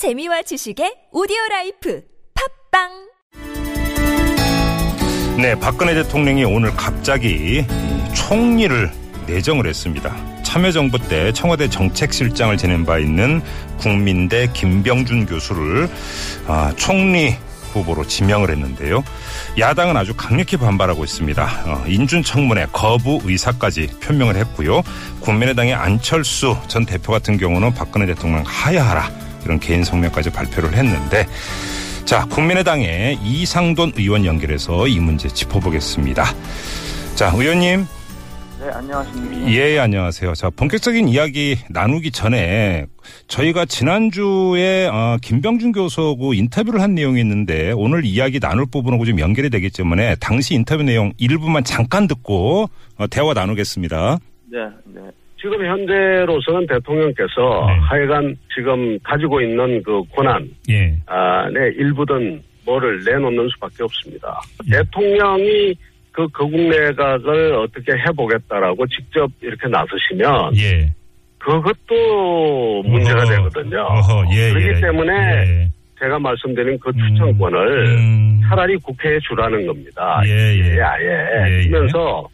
재미와 지식의 오디오 라이프 팝빵 네, 박근혜 대통령이 오늘 갑자기 총리를 내정을 했습니다. 참여정부 때 청와대 정책실장을 지낸 바 있는 국민대 김병준 교수를 아, 총리 후보로 지명을 했는데요. 야당은 아주 강력히 반발하고 있습니다. 어, 인준청문회 거부 의사까지 표명을 했고요. 국민의당의 안철수 전 대표 같은 경우는 박근혜 대통령 하야하라 이런 개인 성명까지 발표를 했는데 자, 국민의당의 이상돈 의원 연결해서 이 문제 짚어보겠습니다. 자, 의원님. 네, 안녕하십니까. 예, 안녕하세요. 자, 본격적인 이야기 나누기 전에 저희가 지난주에 어, 김병준 교수하고 인터뷰를 한 내용이 있는데 오늘 이야기 나눌 부분하고 좀 연결이 되기 때문에 당시 인터뷰 내용 일부만 잠깐 듣고 어, 대화 나누겠습니다. 네, 네. 지금 현재로서는 대통령께서 네. 하여간 지금 가지고 있는 그 권한, 예. 아, 네, 일부든 뭐를 내놓는 수밖에 없습니다. 대통령이 그 거국 내각을 어떻게 해보겠다라고 직접 이렇게 나서시면 예. 그것도 문제가 어허. 되거든요. 어허, 예, 그렇기 예. 때문에 예. 제가 말씀드린 그 추천권을 음. 차라리 국회에 주라는 겁니다. 예, 예. 아예. 예, 예. 그러면서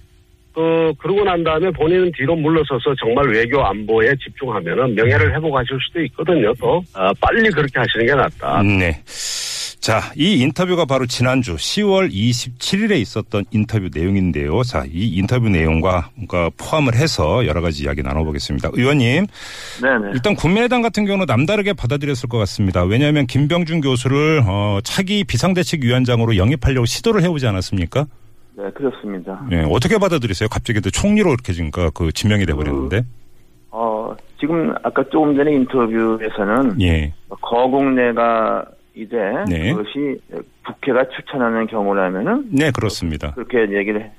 그 그러고 난 다음에 본인은 뒤로 물러서서 정말 외교 안보에 집중하면은 명예를 회복하실 수도 있거든요. 또 아, 빨리 그렇게 하시는 게 낫다. 네. 자, 이 인터뷰가 바로 지난주 10월 27일에 있었던 인터뷰 내용인데요. 자, 이 인터뷰 내용과 뭔가 포함을 해서 여러 가지 이야기 나눠보겠습니다. 의원님, 네네. 일단 국민의당 같은 경우는 남다르게 받아들였을 것 같습니다. 왜냐하면 김병준 교수를 어, 차기 비상대책위원장으로 영입하려고 시도를 해오지 않았습니까? 네, 그렇습니다. 네, 어떻게 받아들이세요? 갑자기 또 총리로 이렇게 지금까 그 지명이 돼버렸는데. 어, 지금 아까 조금 전에 인터뷰에서는 예, 거국내가 이제 네. 그것이 국회가 추천하는 경우라면은 네 그렇습니다. 그렇게 얘기를 해-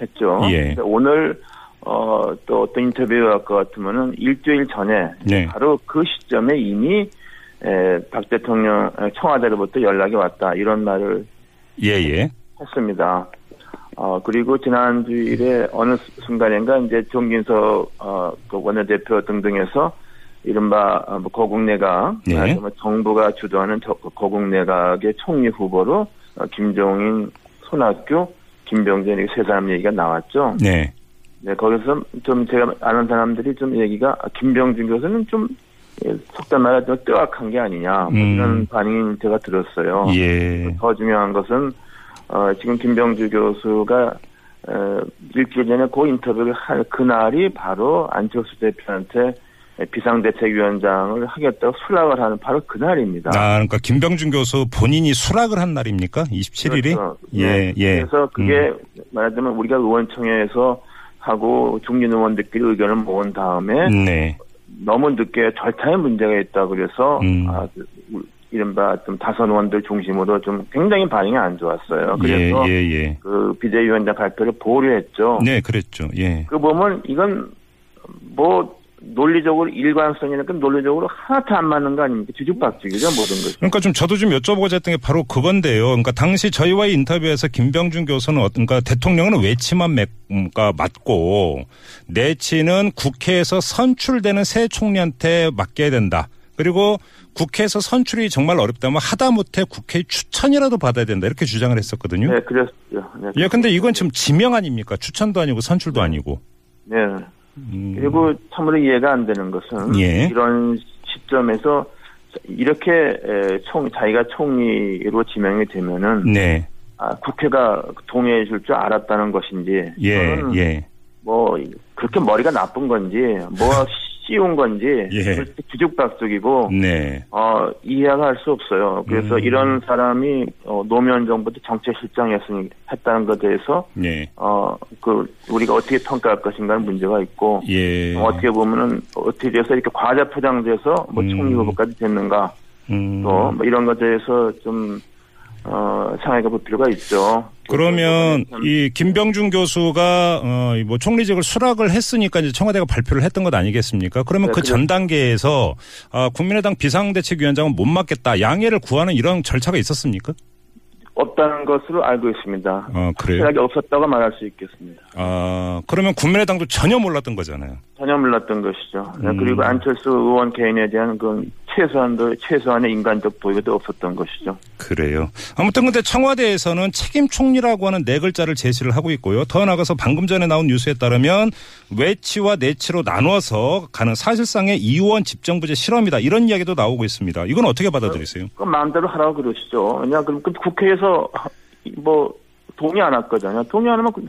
했죠. 예. 오늘 어, 또 어떤 인터뷰가 것 같으면은 일주일 전에 네. 바로 그 시점에 이미 에, 박 대통령 에, 청와대로부터 연락이 왔다 이런 말을 예, 예, 했습니다. 어, 그리고 지난주일에 어느 순간인가 이제 정진석, 어, 그 원내대표 등등에서 이른바, 어, 뭐 거국내각, 네. 말하자면 정부가 주도하는 저- 거국내각의 총리 후보로 어, 김종인, 손학규, 김병준 이 세 사람 얘기가 나왔죠. 네, 네, 거기서 좀 제가 아는 사람들이 좀 얘기가 아, 김병준 교수는 좀 예, 속단 말하좀 뜨악한 게 아니냐 뭐 음. 이런 반응이 제가 들었어요. 예, 더 중요한 것은 어, 지금 김병주 교수가 어, 일주일 전에 그 인터뷰를 할 그날이 바로 안철수 대표한테 비상대책위원장을 하겠다고 수락을 하는 바로 그날입니다. 아, 그러니까 김병준 교수 본인이 수락을 한 날입니까? 27일이? 그렇죠. 예, 네. 예. 그래서 그게 말하자면 우리가 의원총회에서 하고 중진 의원들끼리 의견을 모은 다음에 네. 너무 늦게 절차에 문제가 있다 그래서 음. 아, 이른바 좀 다선 의원들 중심으로 좀 굉장히 반응이 안 좋았어요. 예, 그래서 예, 예. 그 비대위원장 발표를 보류했죠. 네, 그랬죠. 예. 그 보면 이건 뭐 논리적으로 일관성이니까 논리적으로 하나도 안 맞는 거 아닙니까? 뒤죽박죽이죠 모든 것이. 그러니까 좀 저도 좀 여쭤보고자 했던 게 바로 그건데요. 그러니까 당시 저희와의 인터뷰에서 김병준 교수는 어떤 그러니까 대통령은 외치만 맺- 그러니까 맞고 내치는 국회에서 선출되는 새 총리한테 맡겨야 된다. 그리고 국회에서 선출이 정말 어렵다면 하다못해 국회 추천이라도 받아야 된다. 이렇게 주장을 했었거든요. 네, 그랬죠. 네, 예, 근데 이건 지금 지명 아닙니까? 추천도 아니고 선출도 아니고. 네. 음, 그리고 참으로 이해가 안 되는 것은 예. 이런 시점에서 이렇게 에, 총 자기가 총리로 지명이 되면은 네. 아, 국회가 동의해 줄 줄 알았다는 것인지 예, 예. 뭐 그렇게 머리가 나쁜 건지 뭐 쉬운 건지 예. 뒤죽박죽이고 네. 어, 이해가 할 수 없어요. 그래서 음. 이런 사람이 어, 노무현 정부 때 정책 실장이었으니 했다는 것에 대해서 네. 어, 그 우리가 어떻게 평가할 것인가는 문제가 있고 예. 어, 어떻게 보면은 어떻게 돼서 이렇게 과자 포장돼서 뭐 음. 총리 후보까지 됐는가 음. 또뭐 이런 것에 대해서 좀 어, 상해가 볼 필요가 있죠. 그러면 그래서 이 김병준 교수가 어 뭐 총리직을 수락을 했으니까 이제 청와대가 발표를 했던 것 아니겠습니까? 그러면 네, 그전 단계에서 아, 국민의당 비상대책위원장은 못 맡겠다 양해를 구하는 이런 절차가 있었습니까? 없다는 것으로 알고 있습니다. 어, 그래요? 확실하게 없었다고 말할 수 있겠습니다. 아, 그러면 국민의당도 전혀 몰랐던 거잖아요. 전혀 몰랐던 것이죠. 네, 음. 그리고 안철수 의원 개인에 대한 그 최소한도 최소한의 인간적 도의도 없었던 것이죠. 그래요. 아무튼 근데 청와대에서는 책임 총리라고 하는 네 글자를 제시를 하고 있고요. 더 나아가서 방금 전에 나온 뉴스에 따르면 외치와 내치로 나눠서 가는 사실상의 이원 집정부제 실험이다. 이런 이야기도 나오고 있습니다. 이건 어떻게 받아들이세요? 그 마음대로 하라고 그러시죠. 왜냐 그럼 그 국회에서 뭐 동의 안할 거잖아요. 동의 안 하면 그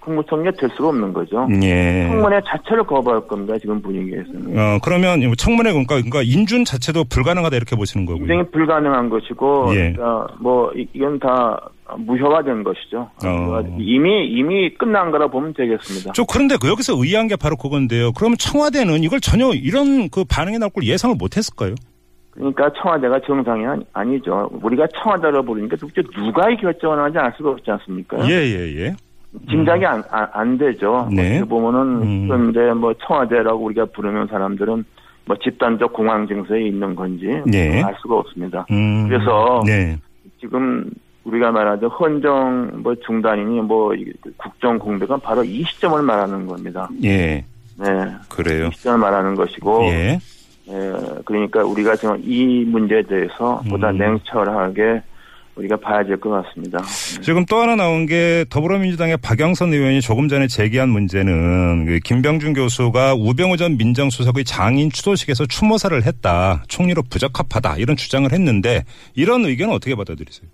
국무총리가 될 수가 없는 거죠. 예. 청문회 자체를 거부할 겁니다. 지금 분위기에서는. 어, 그러면 청문회 그러니까, 그러니까 인준 자체도 불가능하다 이렇게 보시는 거고요. 굉장히 불가능한 것이고, 예. 그러니까 뭐 이- 이건 다 무효화된 것이죠. 어. 이미 이미 끝난 거라 보면 되겠습니다. 저 그런데 그 여기서 의아한 게 바로 그건데요. 그러면 청와대는 이걸 전혀 이런 그 반응이 나올 걸 예상을 못 했을까요? 그러니까 청와대가 정상이 아니, 아니죠. 우리가 청와대로 부르니까 도대체 누가 이 결정을 하는지 알 수가 없지 않습니까? 예, 예, 예. 짐작이 안, 안, 안 되죠. 네. 어떻게 보면은 음. 그런데 뭐 청와대라고 우리가 부르는 사람들은 뭐 집단적 공황 증세에 있는 건지 네. 알 수가 없습니다. 음. 그래서 네. 지금 우리가 말하죠 헌정 뭐 중단이니 뭐 이- 국정 공백은 바로 이 시점을 말하는 겁니다. 예. 네, 그래요. 이 시점을 말하는 것이고, 예. 예, 그러니까 우리가 지금 이 문제에 대해서 보다 음. 냉철하게 우리가 봐야 될 것 같습니다. 지금 또 하나 나온 게 더불어민주당의 박영선 의원이 조금 전에 제기한 문제는 그 김병준 교수가 우병우 전 민정수석의 장인 추도식에서 추모사를 했다. 총리로 부적합하다. 이런 주장을 했는데 이런 의견은 어떻게 받아들이세요?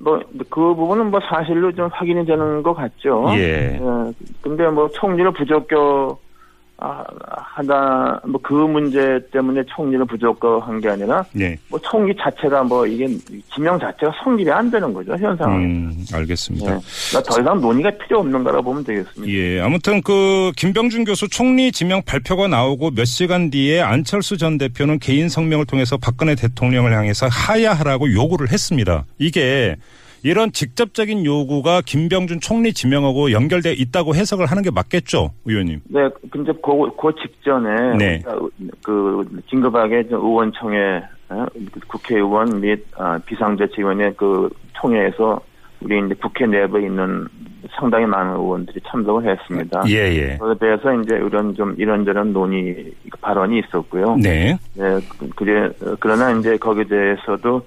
뭐 그 부분은 뭐 사실로 좀 확인이 되는 것 같죠. 예. 예, 근데 뭐 총리를 부적격 아, 하다 뭐 그 문제 때문에 총리를 부적격한 게 아니라 예. 뭐 총리 자체가 뭐 이게 지명 자체가 성립이 안 되는 거죠 현 상황에. 음, 알겠습니다. 예. 그러니까 더 이상 논의가 필요 없는 거라 보면 되겠습니다. 예, 아무튼 그 김병준 교수 총리 지명 발표가 나오고 몇 시간 뒤에 안철수 전 대표는 개인 성명을 통해서 박근혜 대통령을 향해서 하야하라고 요구를 했습니다. 이게 이런 직접적인 요구가 김병준 총리 지명하고 연결돼 있다고 해석을 하는 게 맞겠죠, 의원님? 네, 근데 그, 그 직전에 네. 우리가 그 긴급하게 좀 의원총회 어, 국회의원 및 아, 비상대책위원회 그 총회에서 우리 이제 국회 내부에 있는 상당히 많은 의원들이 참석을 했습니다. 예, 예. 그에 대해서 이제 이런 좀 이런저런 논의 발언이 있었고요. 네. 네, 그- 그래 그러나 이제 거기에 대해서도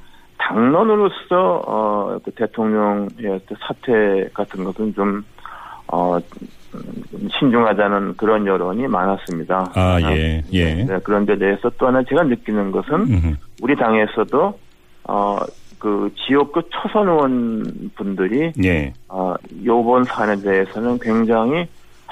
당론으로서 어, 그 대통령의 그 사퇴 같은 것은 좀 어, 음, 신중하다는 그런 여론이 많았습니다. 아, 예, 예. 네, 그런데 대해서 또 하나 제가 느끼는 것은 음흠. 우리 당에서도 어, 그 지역구 초선 의원 분들이 예. 어, 요번 사안에 대해서는 굉장히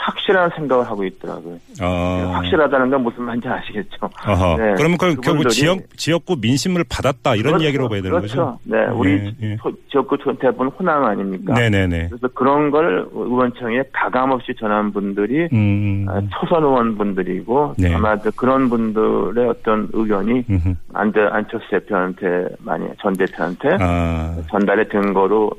확실한 생각을 하고 있더라고요. 어. 확실하다는 건 무슨 말인지 아시겠죠? 네, 그러면 그 결국 지역 지역구 민심을 받았다 이런 그렇죠. 이야기로 봐야 되는 그렇죠. 거죠? 네, 우리 예, 예. 소- 지역구 대부분 호남 아닙니까? 네네네. 그래서 그런 걸 의원청에 가감없이 전한 분들이 음. 아, 초선 의원분들이고 네. 아마 그 그런 분들의 어떤 의견이. 안대 안철수 대표한테 많이 전 대표한테 아. 전달이 된 거로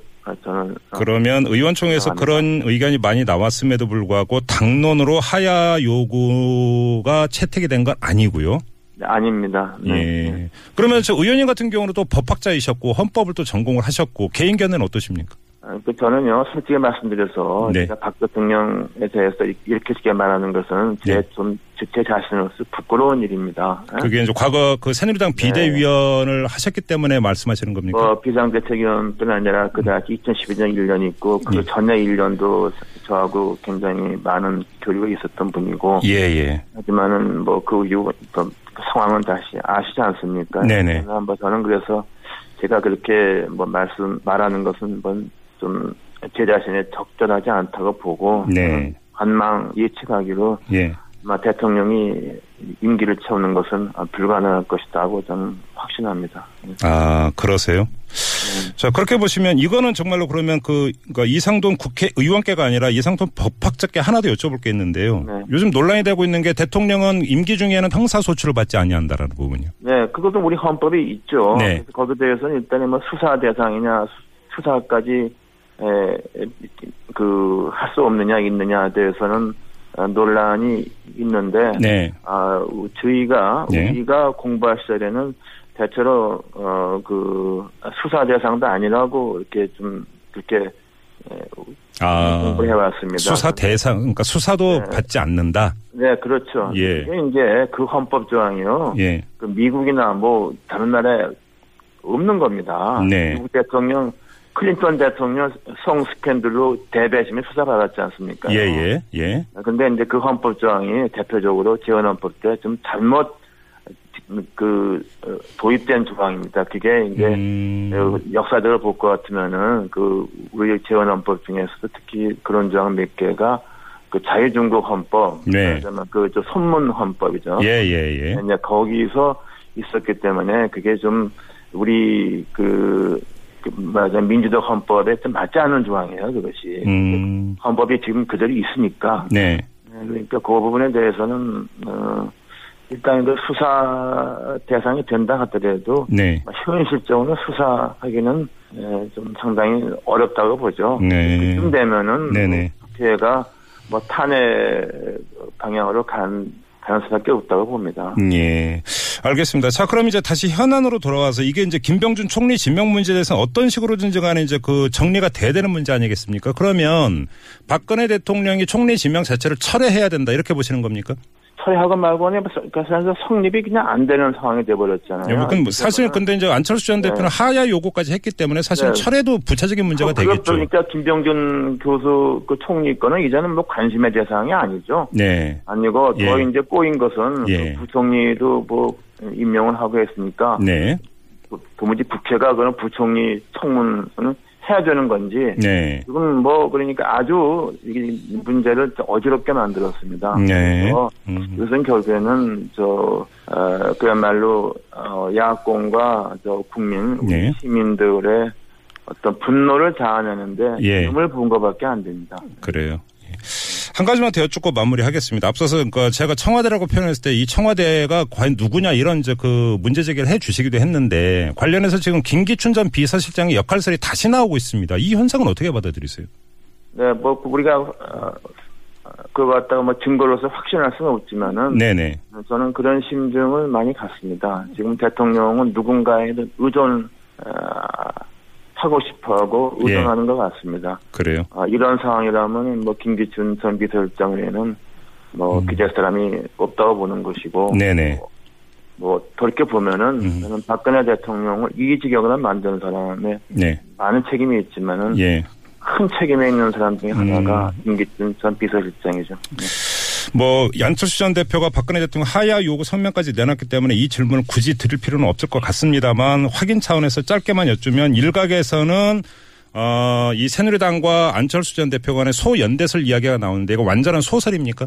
저는 어, 그러면 의원총회에서. 그런 의견이 많이 나왔음에도 불구하고 당론으로 하야 요구가 채택이 된 건 아니고요. 네, 아닙니다. 네. 예. 그러면 저 의원님 같은 경우는 또 법학자이셨고 헌법을 또 전공을 하셨고 개인 견해는 어떠십니까? 아, 그 저는요 솔직히 말씀드려서 네. 제가 박 대통령에 대해서 이렇게 쉽게 말하는 것은 네. 제좀제 자신으로서 부끄러운 일입니다. 예? 그게 이제 과거 그 새누리당 비대위원을 하셨기 때문에 말씀하시는 겁니까? 네. 뭐 비상대책위원뿐 아니라 그 다시 2012년 1년 있고 그 예. 전에 1년도 저하고 굉장히 많은 교류가 있었던 분이고 예, 예. 하지만은 뭐 그 이후 또그 상황은 다시 아시지 않습니까? 네네. 그래서 한번 저는 그래서 제가 그렇게 뭐 말씀 말하는 것은 뭐 좀 제 자신에 적절하지 않다고 보고 네. 관망 예측하기로 예. 아마 대통령이 임기를 채우는 것은 불가능할 것이다고 저는 확신합니다. 아, 그러세요? 자, 그렇게 보시면 이거는 정말로 그러면 그, 그러니까 이상돈 국회의원께가 아니라 이상돈 법학자께 하나 더 여쭤볼 게 있는데요. 네. 요즘 논란이 되고 있는 게 대통령은 임기 중에는 형사 소추를 받지 아니한다라는 부분이요. 네, 그것도 우리 헌법에 있죠. 네. 거기에 대해서는 일단은 뭐 수사 대상이냐 수- 수사까지 그 할 수 없느냐 있느냐에 대해서는 어, 논란이 있는데 네. 아, 저희가 네. 우리가 공부할 시절에는 대체로 어 그 수사 대상도 아니라고 이렇게 좀 그렇게 아, 공부를 해왔습니다. 수사 대상, 그러니까 수사도 네. 받지 않는다. 네, 그렇죠. 예. 이게 이제 그 헌법 조항이요. 예. 그 미국이나 뭐 다른 나라에 없는 겁니다. 네. 미국 대통령 클린턴 대통령 성 스캔들로 대배심에 수사받았지 않습니까? 예, 예, 예. 근데 이제 그 헌법 조항이 대표적으로 재헌헌법 때 좀 잘못 그 어, 도입된 조항입니다. 그게 이제 음, 어, 역사적으로 볼 것 같으면은 그 우리 재헌헌법 중에서도 특히 그런 조항 몇 개가 그 자유중국 헌법, 네. 그저 손문 헌법이죠. 예, 예, 예. 이제 거기서 있었기 때문에 그게 좀 우리 그, 그 맞아 민주적 헌법에 좀 맞지 않는 조항이에요 그것이 음, 헌법이 지금 그대로 있으니까 네. 네, 그러니까 그 부분에 대해서는 어 일단 그 수사 대상이 된다 하더라도 네. 현실적으로 수사하기는 예, 좀 상당히 어렵다고 보죠. 네. 그쯤 되면은 네네. 국회가 뭐 탄핵 방향으로 간 가는 수밖에 없다고 봅니다. 예. 알겠습니다. 자, 그럼 이제 다시 현안으로 돌아와서 이게 이제 김병준 총리 지명 문제에 대해서 어떤 식으로든지 간에 이제 그 정리가 돼야 되는 문제 아니겠습니까? 그러면 박근혜 대통령이 총리 지명 자체를 철회해야 된다. 이렇게 보시는 겁니까? 철회하고 말고는 그래서 성립이 그냥 안 되는 상황이 돼버렸잖아요. 예, 그건 뭐 사실 근데 이제 안철수 전 대표는 하야 요구까지 했기 때문에 사실 네. 철회도 부차적인 문제가 되겠죠. 그러니까 김병준 교수 그 총리 거는 이제는 뭐 관심의 대상이 아니죠. 네. 아니고 예. 더 이제 꼬인 것은 예. 그 부총리도 뭐 임명을 하고 했으니까 네. 도무지 국회가 그런 부총리 청문은 해야 되는 건지 네. 지금 뭐 그러니까 아주 이 문제를 어지럽게 만들었습니다. 네. 그래서 음. 이것은 결국에는 저 어, 그야말로 어, 야권과 저 국민 네. 시민들의 어떤 분노를 자아내는데 예. 힘을 부은 것밖에 안 됩니다. 그래요. 예. 한 가지만 더 여쭙고 마무리하겠습니다. 앞서서 그러니까 제가 청와대라고 표현했을 때 이 청와대가 과연 누구냐 이런 이제 그 문제 제기를 해 주시기도 했는데 관련해서 지금 김기춘 전 비서실장의 역할설이 다시 나오고 있습니다. 이 현상은 어떻게 받아들이세요? 네, 뭐 우리가 어, 그거 갖다가 뭐 증거로서 확신할 수는 없지만은 네네. 저는 그런 심정을 많이 갖습니다. 지금 대통령은 누군가에 의존 어, 하고 싶어하고 예. 의존하는 것 같습니다. 그래요. 아, 이런 상황이라면 뭐 김기춘 전 비서실장 외에는 뭐 기댈 사람이 없다고 보는 것이고 음. 네네. 뭐 돌이켜 보면은 음. 저는 박근혜 대통령을 이 지경으로 만든 사람에 네. 많은 책임이 있지만은 예. 큰 책임에 있는 사람 중에 하나가 음. 김기춘 전 비서실장이죠. 네. 뭐 양철수 전 대표가 박근혜 대통령 하야 요구 성명까지 내놨기 때문에 이 질문을 굳이 드릴 필요는 없을 것 같습니다만 확인 차원에서 짧게만 여쭈면 일각에서는 어, 이 새누리당과 안철수 전 대표 간의 소연대설 이야기가 나오는데 이거 완전한 소설입니까?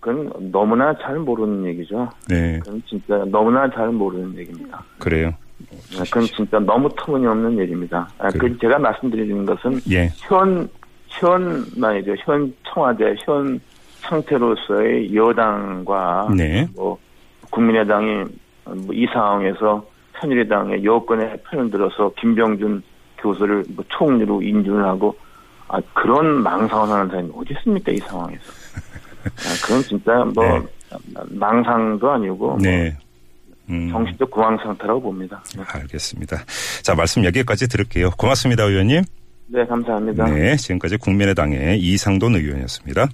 그건 너무나 잘 모르는 얘기죠. 네, 그건 진짜 너무나 잘 모르는 얘기입니다. 그래요. 아, 그건 진짜 너무 터무니없는 얘기입니다. 아, 그래. 그 제가 말씀드리는 것은 예, 현, 현 말이죠. 현 청와대, 현 상태로서의 여당과 네, 뭐 국민의당이 뭐이 상황에서 새누리당의 여권의 편을 들어서 김병준 교수를 뭐 총리로 인준을 하고 아 그런 망상을 하는 사람이 어디 있습니까 이 상황에서 아, 그건 진짜 뭐 네. 망상도 아니고 네. 음, 뭐 정신적 구황 상태라고 봅니다. 네, 알겠습니다. 자, 말씀 여기까지 들을게요. 고맙습니다, 의원님. 네 감사합니다. 네, 지금까지 국민의당의 이상돈 의원이었습니다.